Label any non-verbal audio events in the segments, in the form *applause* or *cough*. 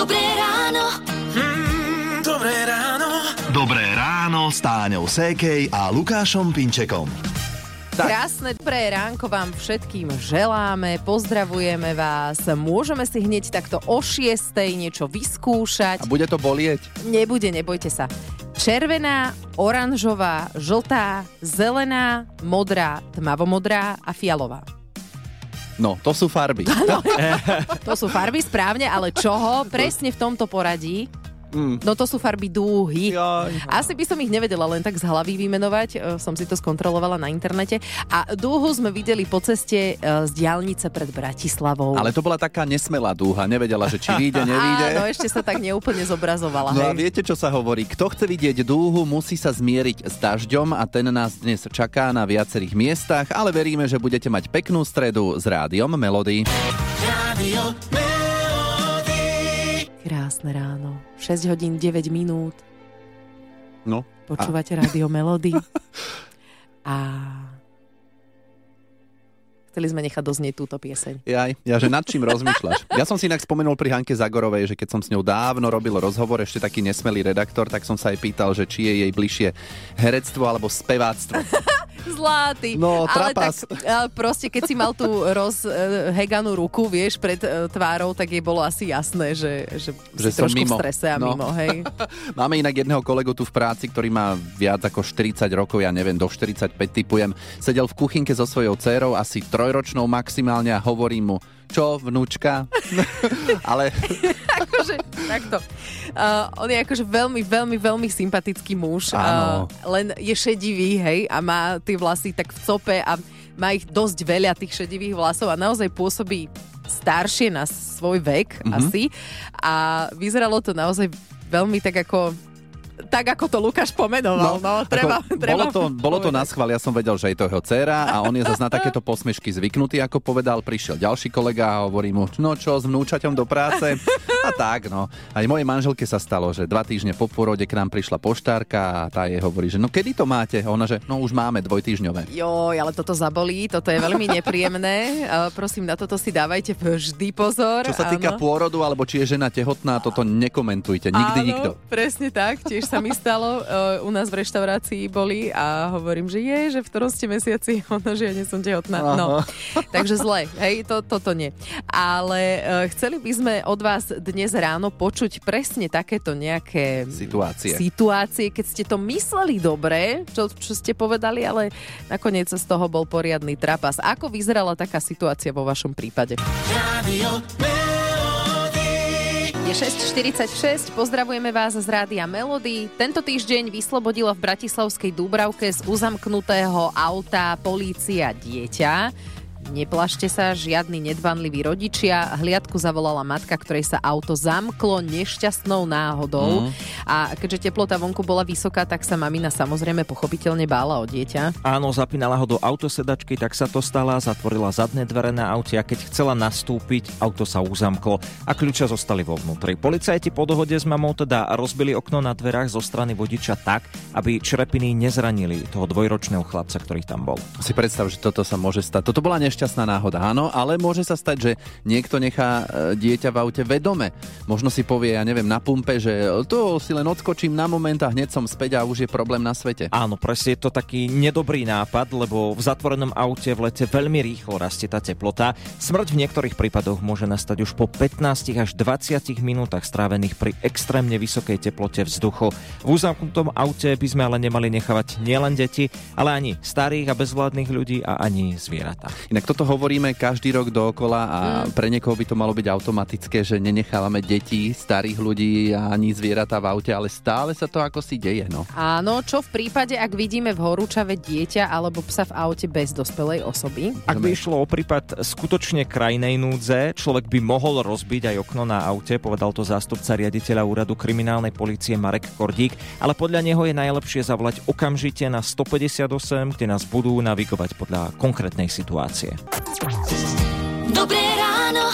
Dobré ráno. Mm, dobré ráno. Dobré ráno s Táňou Sékej a Lukášom Pinčekom. Krásne dobré ránko vám všetkým želáme, pozdravujeme vás. Môžeme si hneď takto o 6 niečo vyskúšať. A bude to bolieť? Nebude, nebojte sa. Červená, oranžová, žltá, zelená, modrá, tmavomodrá a fialová. No, to sú farby. *laughs* To sú farby správne, ale čoho? Presne v tomto poradí. Mm. No to sú farby dúhy. Jaj. Asi by som ich nevedela len tak z hlavy vymenovať, e, som si to skontrolovala na internete. A dúhu sme videli po ceste e, z diálnice pred Bratislavou. Ale to bola taká nesmelá dúha, nevedela, že či vyjde, *laughs* nevyjde. Áno, ešte sa tak neúplne zobrazovala. No a hej. viete, čo sa hovorí? Kto chce vidieť dúhu, musí sa zmieriť s dažďom a ten nás dnes čaká na viacerých miestach, ale veríme, že budete mať peknú stredu s rádiom Melody. Radio Melody. Krásne ráno. 6 hodín 9 minút. No, Počúvate rádio *laughs* Melody. A chceli sme nechať doznieť túto pieseň. Jaj, ja, že nad čím rozmýšľaš? Ja som si inak spomenul pri Hanke Zagorovej, že keď som s ňou dávno robil rozhovor, ešte taký nesmelý redaktor, tak som sa aj pýtal, že či je jej bližšie herectvo alebo speváctvo. *laughs* Zlatý. No, ale trapas. tak proste, keď si mal tú rozheganú ruku, vieš, pred e, tvárou, tak jej bolo asi jasné, že, že, Že si som trošku mimo. v strese a No. mimo, hej. *laughs* Máme inak jedného kolegu tu v práci, ktorý má viac ako 40 rokov, ja neviem, do 45 typujem. Sedel v kuchynke so svojou dcerou, asi trojročnou maximálne a hovorí mu, čo, vnúčka? *laughs* Ale akože, takto. Uh, on je akože veľmi, veľmi, veľmi sympatický muž. Áno. Uh, len je šedivý, hej, a má tie vlasy tak v cope a má ich dosť veľa, tých šedivých vlasov a naozaj pôsobí staršie na svoj vek Mhm. asi. A vyzeralo to naozaj veľmi tak ako tak ako to Lukáš pomenoval. No, treba, ako, treba bolo to, bolo to na schvál, ja som vedel, že je to jeho dcéra a on je zase na takéto posmešky zvyknutý, ako povedal, prišiel ďalší kolega a hovorí mu, no čo, s vnúčaťom do práce? A tak, no. Aj mojej manželke sa stalo, že dva týždne po pôrode k nám prišla poštárka a tá jej hovorí, že no kedy to máte? A ona, že no už máme dvojtýžňové. Joj, ale toto zabolí, toto je veľmi nepríjemné. Prosím, na toto si dávajte vždy pozor. Čo sa týka áno. pôrodu, alebo či je žena tehotná, toto nekomentujte. Nikdy Áno, nikto. presne tak, tiež sa mi stalo. Uh, u nás v reštaurácii boli a hovorím, že je, že v ktorom ste mesiaci, *laughs* ono, že ja nie som tehotná. No, *laughs* takže zle, hej, to, toto nie. Ale uh, chceli by sme od vás dnes ráno počuť presne takéto nejaké Situácie. situácie, keď ste to mysleli dobre, čo, čo ste povedali, ale nakoniec z toho bol poriadny trapas. Ako vyzerala taká situácia vo vašom prípade? Radio. Je 6.46, pozdravujeme vás z Rádia Melody. Tento týždeň vyslobodila v Bratislavskej Dúbravke z uzamknutého auta polícia dieťa. Neplašte sa, žiadni nedbanliví rodičia. Hliadku zavolala matka, ktorej sa auto zamklo nešťastnou náhodou. Mm. A keďže teplota vonku bola vysoká, tak sa mamina samozrejme pochopiteľne bála o dieťa. Áno, zapínala ho do autosedačky, tak sa to stala, zatvorila zadné dvere na aute a keď chcela nastúpiť, auto sa uzamklo a kľúče zostali vo vnútri. Policajti po dohode s mamou teda rozbili okno na dverách zo strany vodiča tak, aby črepiny nezranili toho dvojročného chlapca, ktorý tam bol. Si predstav, že toto sa môže stať. Toto bola nešťastná náhoda, áno, ale môže sa stať, že niekto nechá e, dieťa v aute vedome. Možno si povie, ja neviem, na pumpe, že to si len odskočím na moment a hneď som späť a už je problém na svete. Áno, presne je to taký nedobrý nápad, lebo v zatvorenom aute v lete veľmi rýchlo rastie tá teplota. Smrť v niektorých prípadoch môže nastať už po 15 až 20 minútach strávených pri extrémne vysokej teplote vzduchu. V uzamknutom aute by sme ale nemali nechávať nielen deti, ale ani starých a bezvládnych ľudí a ani zvieratá. Inak toto hovoríme každý rok dookola a Mm. pre niekoho by to malo byť automatické, že nenechávame deti, starých ľudí a ani zvieratá v aute, ale stále sa to ako si deje, no. Áno, čo v prípade, ak vidíme v horúčave dieťa alebo psa v aute bez dospelej osoby? Ak by išlo o prípad skutočne krajnej núdze, človek by mohol rozbiť aj okno na aute, povedal to zástupca riaditeľa úradu kriminálnej policie Marek Kordík, ale podľa neho je najlepšie zavolať okamžite na 158, kde nás budú navigovať podľa konkrétnej situácie. Dobré ráno.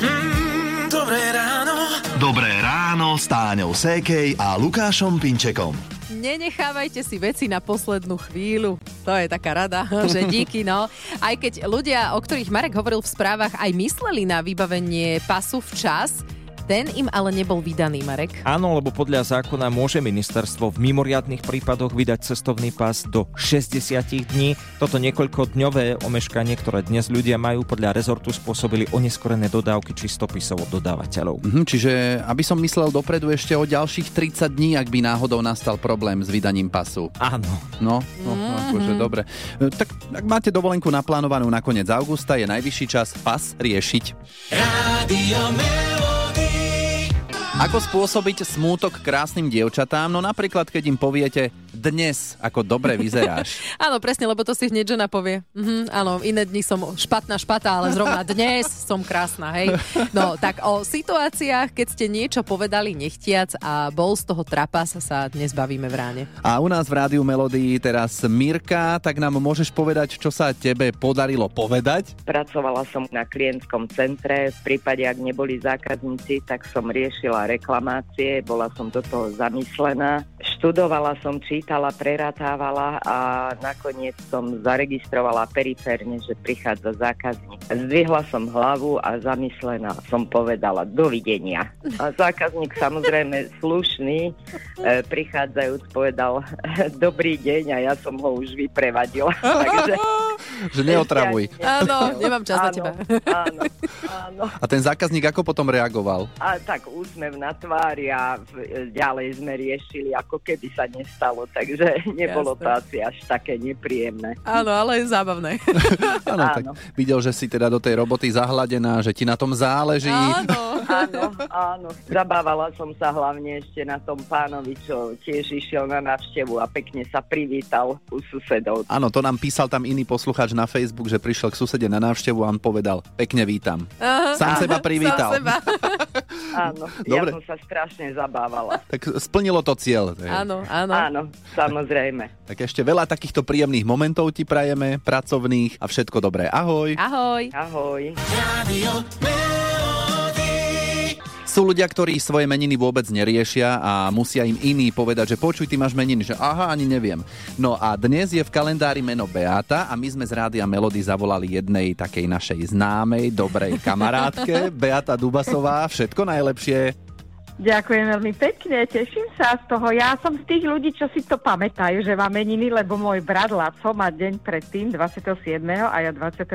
Mm, dobré ráno. Dobré ráno s Táňou Sékej a Lukášom Pinčekom. Nenechávajte si veci na poslednú chvíľu. To je taká rada, *laughs* že díky, no. Aj keď ľudia, o ktorých Marek hovoril v správach, aj mysleli na vybavenie pasu včas, Ten im ale nebol vydaný, Marek. Áno, lebo podľa zákona môže ministerstvo v mimoriadnych prípadoch vydať cestovný pás do 60 dní. Toto niekoľkodňové omeškanie, ktoré dnes ľudia majú podľa rezortu spôsobili oneskorené dodávky čistopisov od dodávateľov. Mhm, čiže aby som myslel dopredu ešte o ďalších 30 dní, ak by náhodou nastal problém s vydaním pasu. Áno. No, no, no akože dobre. E, Tak ak máte dovolenku naplánovanú na koniec augusta, je najvyšší čas pas riešiť. Rádio Melody. Ako spôsobiť smútok krásnym dievčatám? No napríklad, keď im poviete dnes, ako dobre vyzeráš. *laughs* Áno, presne, lebo to si hneď žena povie. Mhm, áno, iné dni som špatná špatá, ale zrovna dnes som krásna, hej. No, tak o situáciách, keď ste niečo povedali nechtiac a bol z toho trapas, sa dnes bavíme v ráne. A u nás v Rádiu Melodii teraz Mirka, tak nám môžeš povedať, čo sa tebe podarilo povedať? Pracovala som na klientskom centre, v prípade, ak neboli zákazníci, tak som riešila reklamácie, bola som do toho zamyslená. Študovala som, čítala, preratávala a nakoniec som zaregistrovala periférne, že prichádza zákazník. Zdvihla som hlavu a zamyslená som povedala dovidenia. A zákazník samozrejme slušný, e, prichádzajúc povedal *laughs* dobrý deň a ja som ho už vyprevadila. *laughs* Takže Že neotravuj. *laughs* Áno, nemám čas na áno, teba. áno, áno. A ten zákazník ako potom reagoval? A tak úsmev na tvári a ďalej sme riešili, ako keby sa nestalo, takže *laughs* nebolo Jasné. to asi až také nepríjemné. Áno, ale je zábavné. *laughs* Áno, tak Áno. videl, že si teda do tej roboty zahladená, že ti na tom záleží. Áno. Áno, áno. Zabávala som sa hlavne ešte na tom pánovi, čo tiež išiel na návštevu a pekne sa privítal u susedov. Áno, to nám písal tam iný poslucháč na Facebook, že prišiel k susede na návštevu a on povedal, pekne vítam. Aha. Sám seba privítal. Sám seba. Áno, Dobre. ja som sa strašne zabávala. Tak splnilo to cieľ. Áno, áno. Áno, samozrejme. Tak ešte veľa takýchto príjemných momentov ti prajeme, pracovných a všetko dobré. Ahoj. Ahoj. Ahoj. Sú ľudia, ktorí svoje meniny vôbec neriešia a musia im iní povedať, že počuj, ty máš meniny, že aha, ani neviem. No a dnes je v kalendári meno Beata a my sme z Rádia Melody zavolali jednej takej našej známej, dobrej kamarátke, *laughs* Beata Dubasová. Všetko najlepšie. Ďakujem veľmi pekne, teším sa z toho. Ja som z tých ľudí, čo si to pamätajú, že mám meniny, lebo môj brat Laco má deň predtým, 27. a ja 28.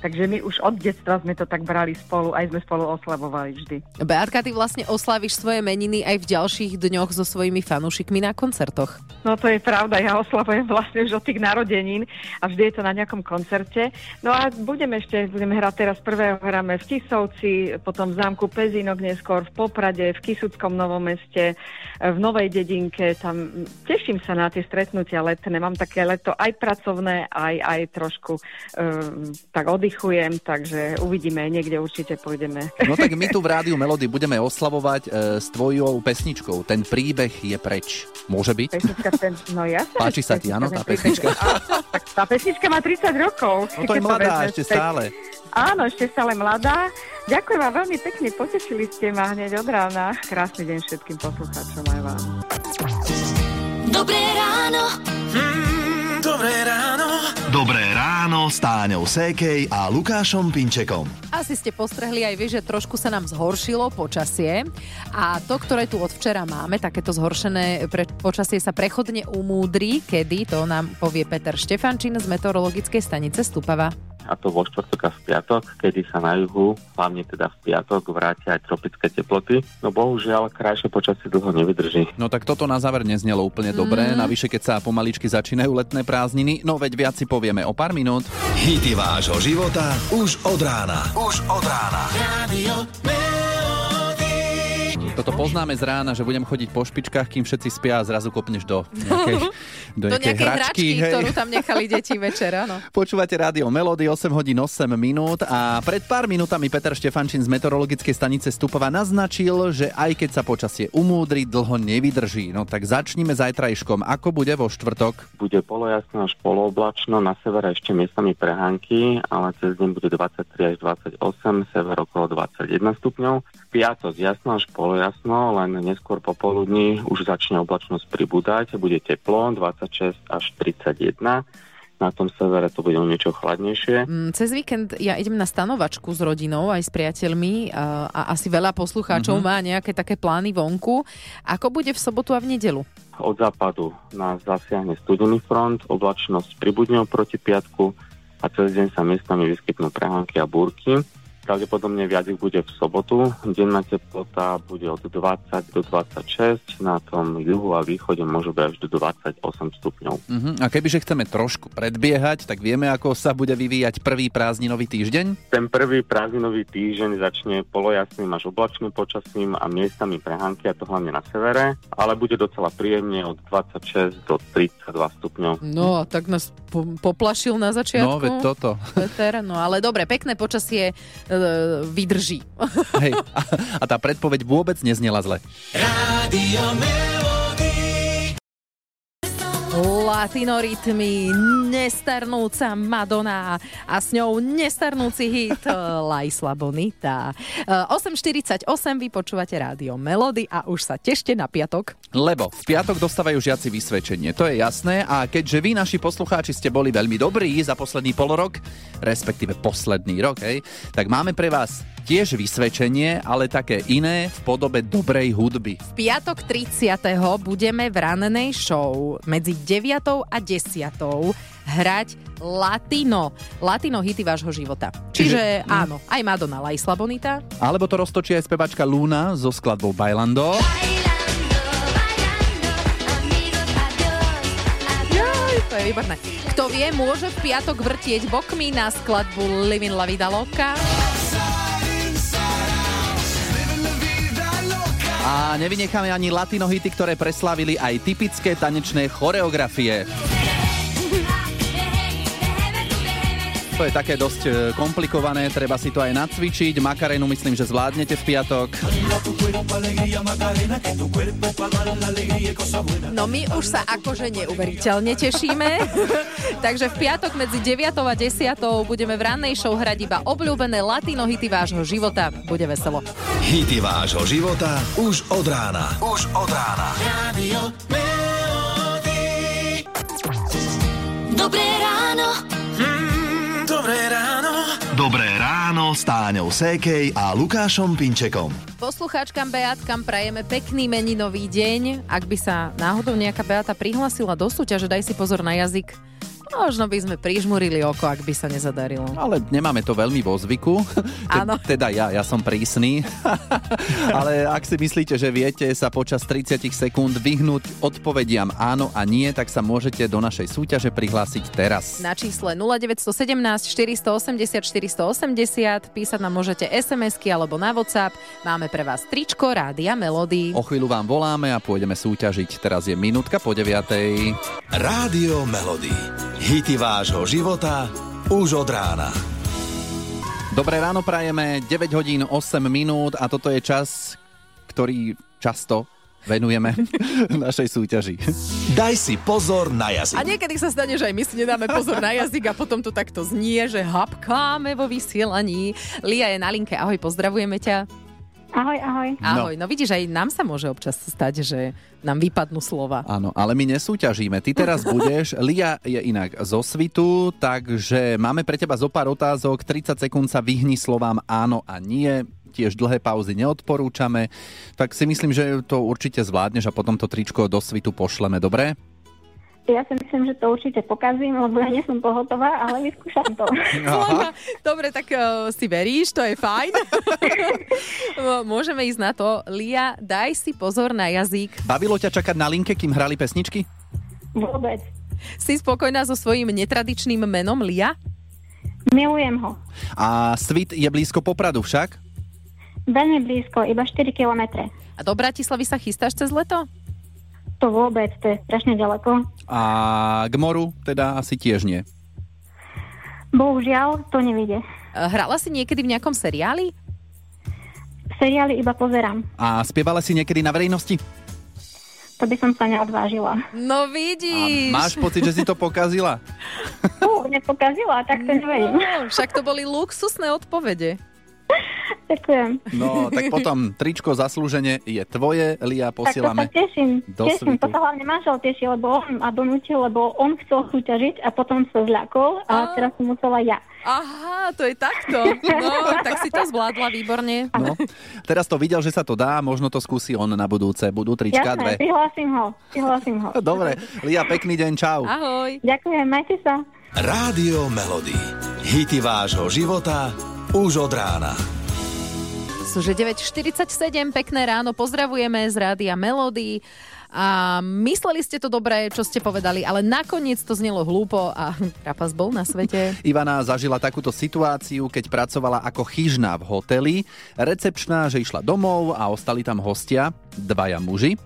Takže my už od detstva sme to tak brali spolu, aj sme spolu oslavovali vždy. Beatka, ty vlastne oslavíš svoje meniny aj v ďalších dňoch so svojimi fanúšikmi na koncertoch. No to je pravda, ja oslavujem vlastne už od tých narodenín a vždy je to na nejakom koncerte. No a budeme ešte, budeme hrať teraz prvého, hráme v Tisovci, potom v zámku Pezinok neskôr v Poprade, v Kisuckom Novom meste, v Novej dedinke. Tam teším sa na tie stretnutia letné. Mám také leto aj pracovné, aj, aj trošku um, tak oddychujem, takže uvidíme, niekde určite pôjdeme. *laughs* No tak my tu v Rádiu Melody budeme oslavovať e, s tvojou pesničkou. Ten príbeh je preč. Môže byť? Pesnička, ten, no ja Páči sa ti, áno, tá pesnička? *laughs* Tak tá pesnička má 30 rokov. No to je mladá ešte stále. Áno, ešte stále mladá. Ďakujem vám veľmi pekne, potešili ste ma hneď od rána. Krásny deň všetkým poslucháčom aj vám. Dobré ráno. Mm, dobré ráno. Dobré ráno s Táňou Sékej a Lukášom Pinčekom. Asi ste postrehli aj vy, že trošku sa nám zhoršilo počasie a to, ktoré tu od včera máme, takéto zhoršené pre, počasie sa prechodne umúdri, kedy, to nám povie Peter Štefančín z meteorologickej stanice Stupava. A to vo štvrtok a v piatok, kedy sa na juhu, hlavne teda v piatok, vrátia aj tropické teploty. No bohužiaľ, krajšie počasie dlho nevydrží. No tak toto na záver neznelo úplne dobre, navyše keď sa pomaličky začínajú letné prázdniny, no veď viac si povieme o pár minút. Hity vášho života už od rána. Už od rána. Melody. Toto poznáme z rána, že budem chodiť po špičkách, kým všetci spia a zrazu kopneš do nejakej, *laughs* do Do nejakej hračky, hej. ktorú tam nechali deti večer, áno. *laughs* Počúvate rádio Melody 8 hodín 8 minút a pred pár minútami Peter Štefančín z meteorologickej stanice Stupova naznačil, že aj keď sa počasie umúdri, dlho nevydrží. No tak začníme zajtrajškom. Ako bude vo štvrtok? Bude polojasno až polooblačno, na severe ešte miestami prehánky, ale cez deň bude 23 až 28, sever okolo 21 stupňov. Piatok jasno až polojasno, len neskôr popoludní už začne oblačnosť pribúdať, bude teplo 26 až 31. na tom severe to bude o niečo chladnejšie. Mm, Cez víkend ja idem na stanovačku s rodinou aj s priateľmi a, a asi veľa poslucháčov Mhm. má nejaké také plány vonku. Ako bude v sobotu a v nedelu? Od západu nás zasiahne studený front, oblačnosť pribudne oproti piatku a cez deň sa miestami vyskytnú prehánky a búrky. Pravdepodobne viac ich bude v sobotu. Denná teplota bude od 20 do 26, na tom juhu a východe môžu byť až do 28 stupňov. Uh-huh. A kebyže chceme trošku predbiehať, tak vieme, ako sa bude vyvíjať prvý prázdninový týždeň? Ten prvý prázdninový týždeň začne polojasným až oblačným počasím a miestami prehánky, a to hlavne na severe, ale bude docela príjemne od 26 do 32 stupňov. No, tak nás po, poplašil na začiatku. No, veď toto. Peter, no ale dobre, pekné počasie e, vydrží. Hej. A, a tá predpoveď vôbec neznela zle. Rádio Melody. Latino rytmy, nestarnúca Madonna a s ňou nestarnúci hit Laisla Bonita. Eh, 8.48 vy počúvate rádio Melody a už sa tešte na piatok. Lebo v piatok dostávajú žiaci vysvedčenie, to je jasné a keďže vy, naši poslucháči, ste boli veľmi dobrí za posledný polorok, respektíve posledný rok, hej, tak máme pre vás tiež vysvedčenie, ale také iné v podobe dobrej hudby. V piatok 30. budeme v rannej show medzi 9. a 10. hrať Latino. Latino hity vášho života. Čiže, Čiže- áno, aj Madonna Laisla Bonita. Alebo to roztočí aj spevačka Luna so skladbou Bailando. Jaj, to je výborné. Kto vie, môže v piatok vrtieť bokmi na skladbu Livin La Vida Loca. A nevynecháme ani latino hity, ktoré preslávili aj typické tanečné choreografie. To je také dosť e, komplikované, treba si to aj nacvičiť. Makarenu myslím, že zvládnete v piatok. No my už sa akože neuveriteľne tešíme. *laughs* Takže v piatok medzi 9 a 10 budeme v rannej show hrať iba obľúbené latino hity vášho života. Bude veselo. Hity vášho života už od rána. Už od rána. Melody. Dobré ráno. Dobré ráno. Dobré ráno s Táňou Sékej a Lukášom Pinčekom. Poslucháčkam Beatkam prajeme pekný meninový deň. Ak by sa náhodou nejaká Beata prihlasila do súťaže, daj si pozor na jazyk. Možno by sme prižmurili oko, ak by sa nezadarilo. Ale nemáme to veľmi vo zvyku. *laughs* Te- Áno. Teda ja, ja som prísny. *laughs* Ale ak si myslíte, že viete sa počas 30 sekúnd vyhnúť odpovediam áno a nie, tak sa môžete do našej súťaže prihlásiť teraz. Na čísle 0917 480 480 písať nám môžete SMS-ky alebo na WhatsApp. Máme pre vás tričko Rádia Melody. O chvíľu vám voláme a pôjdeme súťažiť. Teraz je minútka po 9. Rádio Melody. Hity vášho života už od rána. Dobré ráno prajeme, 9 hodín 8 minút a toto je čas, ktorý často venujeme *laughs* našej súťaži. Daj si pozor na A jazyk. niekedy sa stane, že aj my si nedáme pozor na jazyk a potom to takto znie, že hapkáme vo vysielaní. Lia je na linke, ahoj, pozdravujeme ťa. Ahoj, ahoj. Ahoj, no vidíš, aj nám sa môže občas stať, že nám vypadnú slova. Áno, ale my nesúťažíme. Ty teraz budeš. *laughs* Lia je inak zo svitu, takže máme pre teba zo pár otázok. 30 sekúnd sa vyhni slovám áno a nie. Tiež dlhé pauzy neodporúčame. Tak si myslím, že to určite zvládneš a potom to tričko do svitu pošleme, dobre? Ja si myslím, že to určite pokazím, lebo ja nie som pohotová, ale vyskúšam to. Aha. Dobre, tak uh, si veríš, to je fajn. *laughs* Môžeme ísť na to. Lia, daj si pozor na jazyk. Bavilo ťa čakať na linke, kým hrali pesničky? Vôbec. Si spokojná so svojím netradičným menom Lia? Milujem ho. A svit je blízko Popradu však? Veľmi blízko, iba 4 kilometre. A do Bratislavy sa chystáš cez leto? To vôbec, to je strašne ďaleko. A k moru teda asi tiež nie. Bohužiaľ, to nevíde. Uh, Hrala si niekedy v nejakom seriáli? Seriály iba pozerám. A spievala si niekedy na verejnosti? To by som sa neodvážila. No A vidíš. máš pocit, že si to pokazila? Fú, nepokazila, tak to neverím. No, však to boli luxusné odpovede. *laughs* Ďakujem. No, tak potom tričko zaslúžene je tvoje, Lia, Tak to sa posielame. teším. do teším. To svitu. sa hlavne manžel teší, lebo on ma donútil, lebo on chcel súťažiť a potom sa zľakol a teraz som musela ja. Aha, to je takto. No, *laughs* tak si to zvládla výborne. No. Teraz to videl, že sa to dá, možno to skúsi on na budúce. Budú trička Jasné, dve. prihlásim ho. Prihlásim ho. *laughs* Dobre, Lia, pekný deň, čau. Ahoj. Ďakujem, majte sa. Rádio Melody. Hity vášho života už od rána. Sú že 9.47, pekné ráno, pozdravujeme z Rádia Melody. A mysleli ste to dobré, čo ste povedali, ale nakoniec to znelo hlúpo a trapas bol na svete. *laughs* Ivana zažila takúto situáciu, keď pracovala ako chyžná v hoteli. Recepčná, že išla domov a ostali tam hostia, dvaja muži.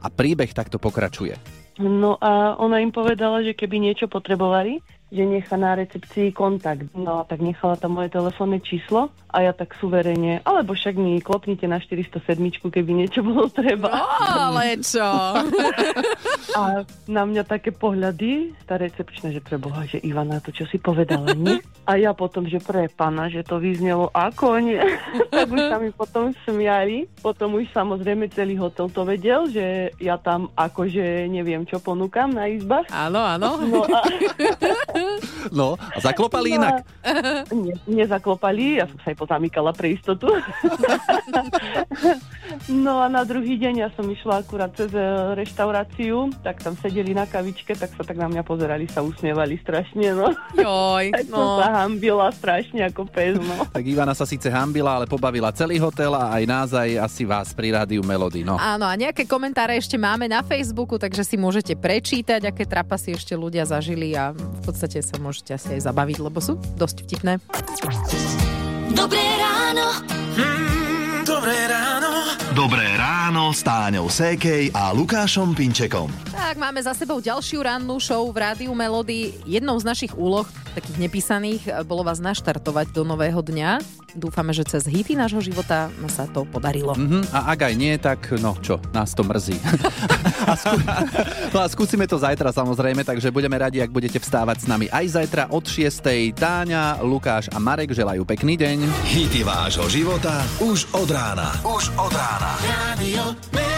A príbeh takto pokračuje. No a ona im povedala, že keby niečo potrebovali, že nechá na recepcii kontakt. No a tak nechala tam moje telefónne číslo a ja tak suverene, alebo však mi klopnite na 407, keby niečo bolo treba. No, ale čo? *laughs* A na mňa také pohľady, tá recepčná, že preboha, že Ivana, to čo si povedala, nie? A ja potom, že pre pána, že to vyznelo ako nie. *laughs* tak už sa mi potom smiali. Potom už samozrejme celý hotel to vedel, že ja tam akože neviem, čo ponúkam na izbách. Áno, áno. No a *laughs* *laughs* No, a zaklopali No, inak. *laughs* Ne, nezaklopali, ja som sa aj pozamykala pre istotu. *laughs* no a na druhý deň ja som išla akurát cez e, reštauráciu, tak tam sedeli na kavičke, tak sa tak na mňa pozerali, sa usmievali strašne, no. Joj, *laughs* Tak som no. sa hambila strašne ako pes, no. *laughs* Tak Ivana sa síce hambila, ale pobavila celý hotel a aj nás, aj asi vás pri rádiu Melody. No. Áno, a nejaké komentáre ešte máme na Facebooku, takže si môžete prečítať, aké trapasy ešte ľudia zažili a v podstate sa môžete asi aj zabaviť, lebo sú dosť vtipné. Dobré ráno. Mm, dobré ráno. Dobré ráno s Táňou Sékej a Lukášom Pinčekom. Tak, máme za sebou ďalšiu rannú show v Rádiu Melody. Jednou z našich úloh, takých nepísaných, bolo vás naštartovať do nového dňa. Dúfame, že cez hity nášho života sa to podarilo. Mhm, a ak aj nie, tak no čo, nás to mrzí. *laughs* a skú... no a skúsime to zajtra samozrejme, takže budeme radi, ak budete vstávať s nami aj zajtra od 6. Táňa, Lukáš a Marek želajú pekný deň. Hity vášho života už od rána. Už od rána. Rádio Melody.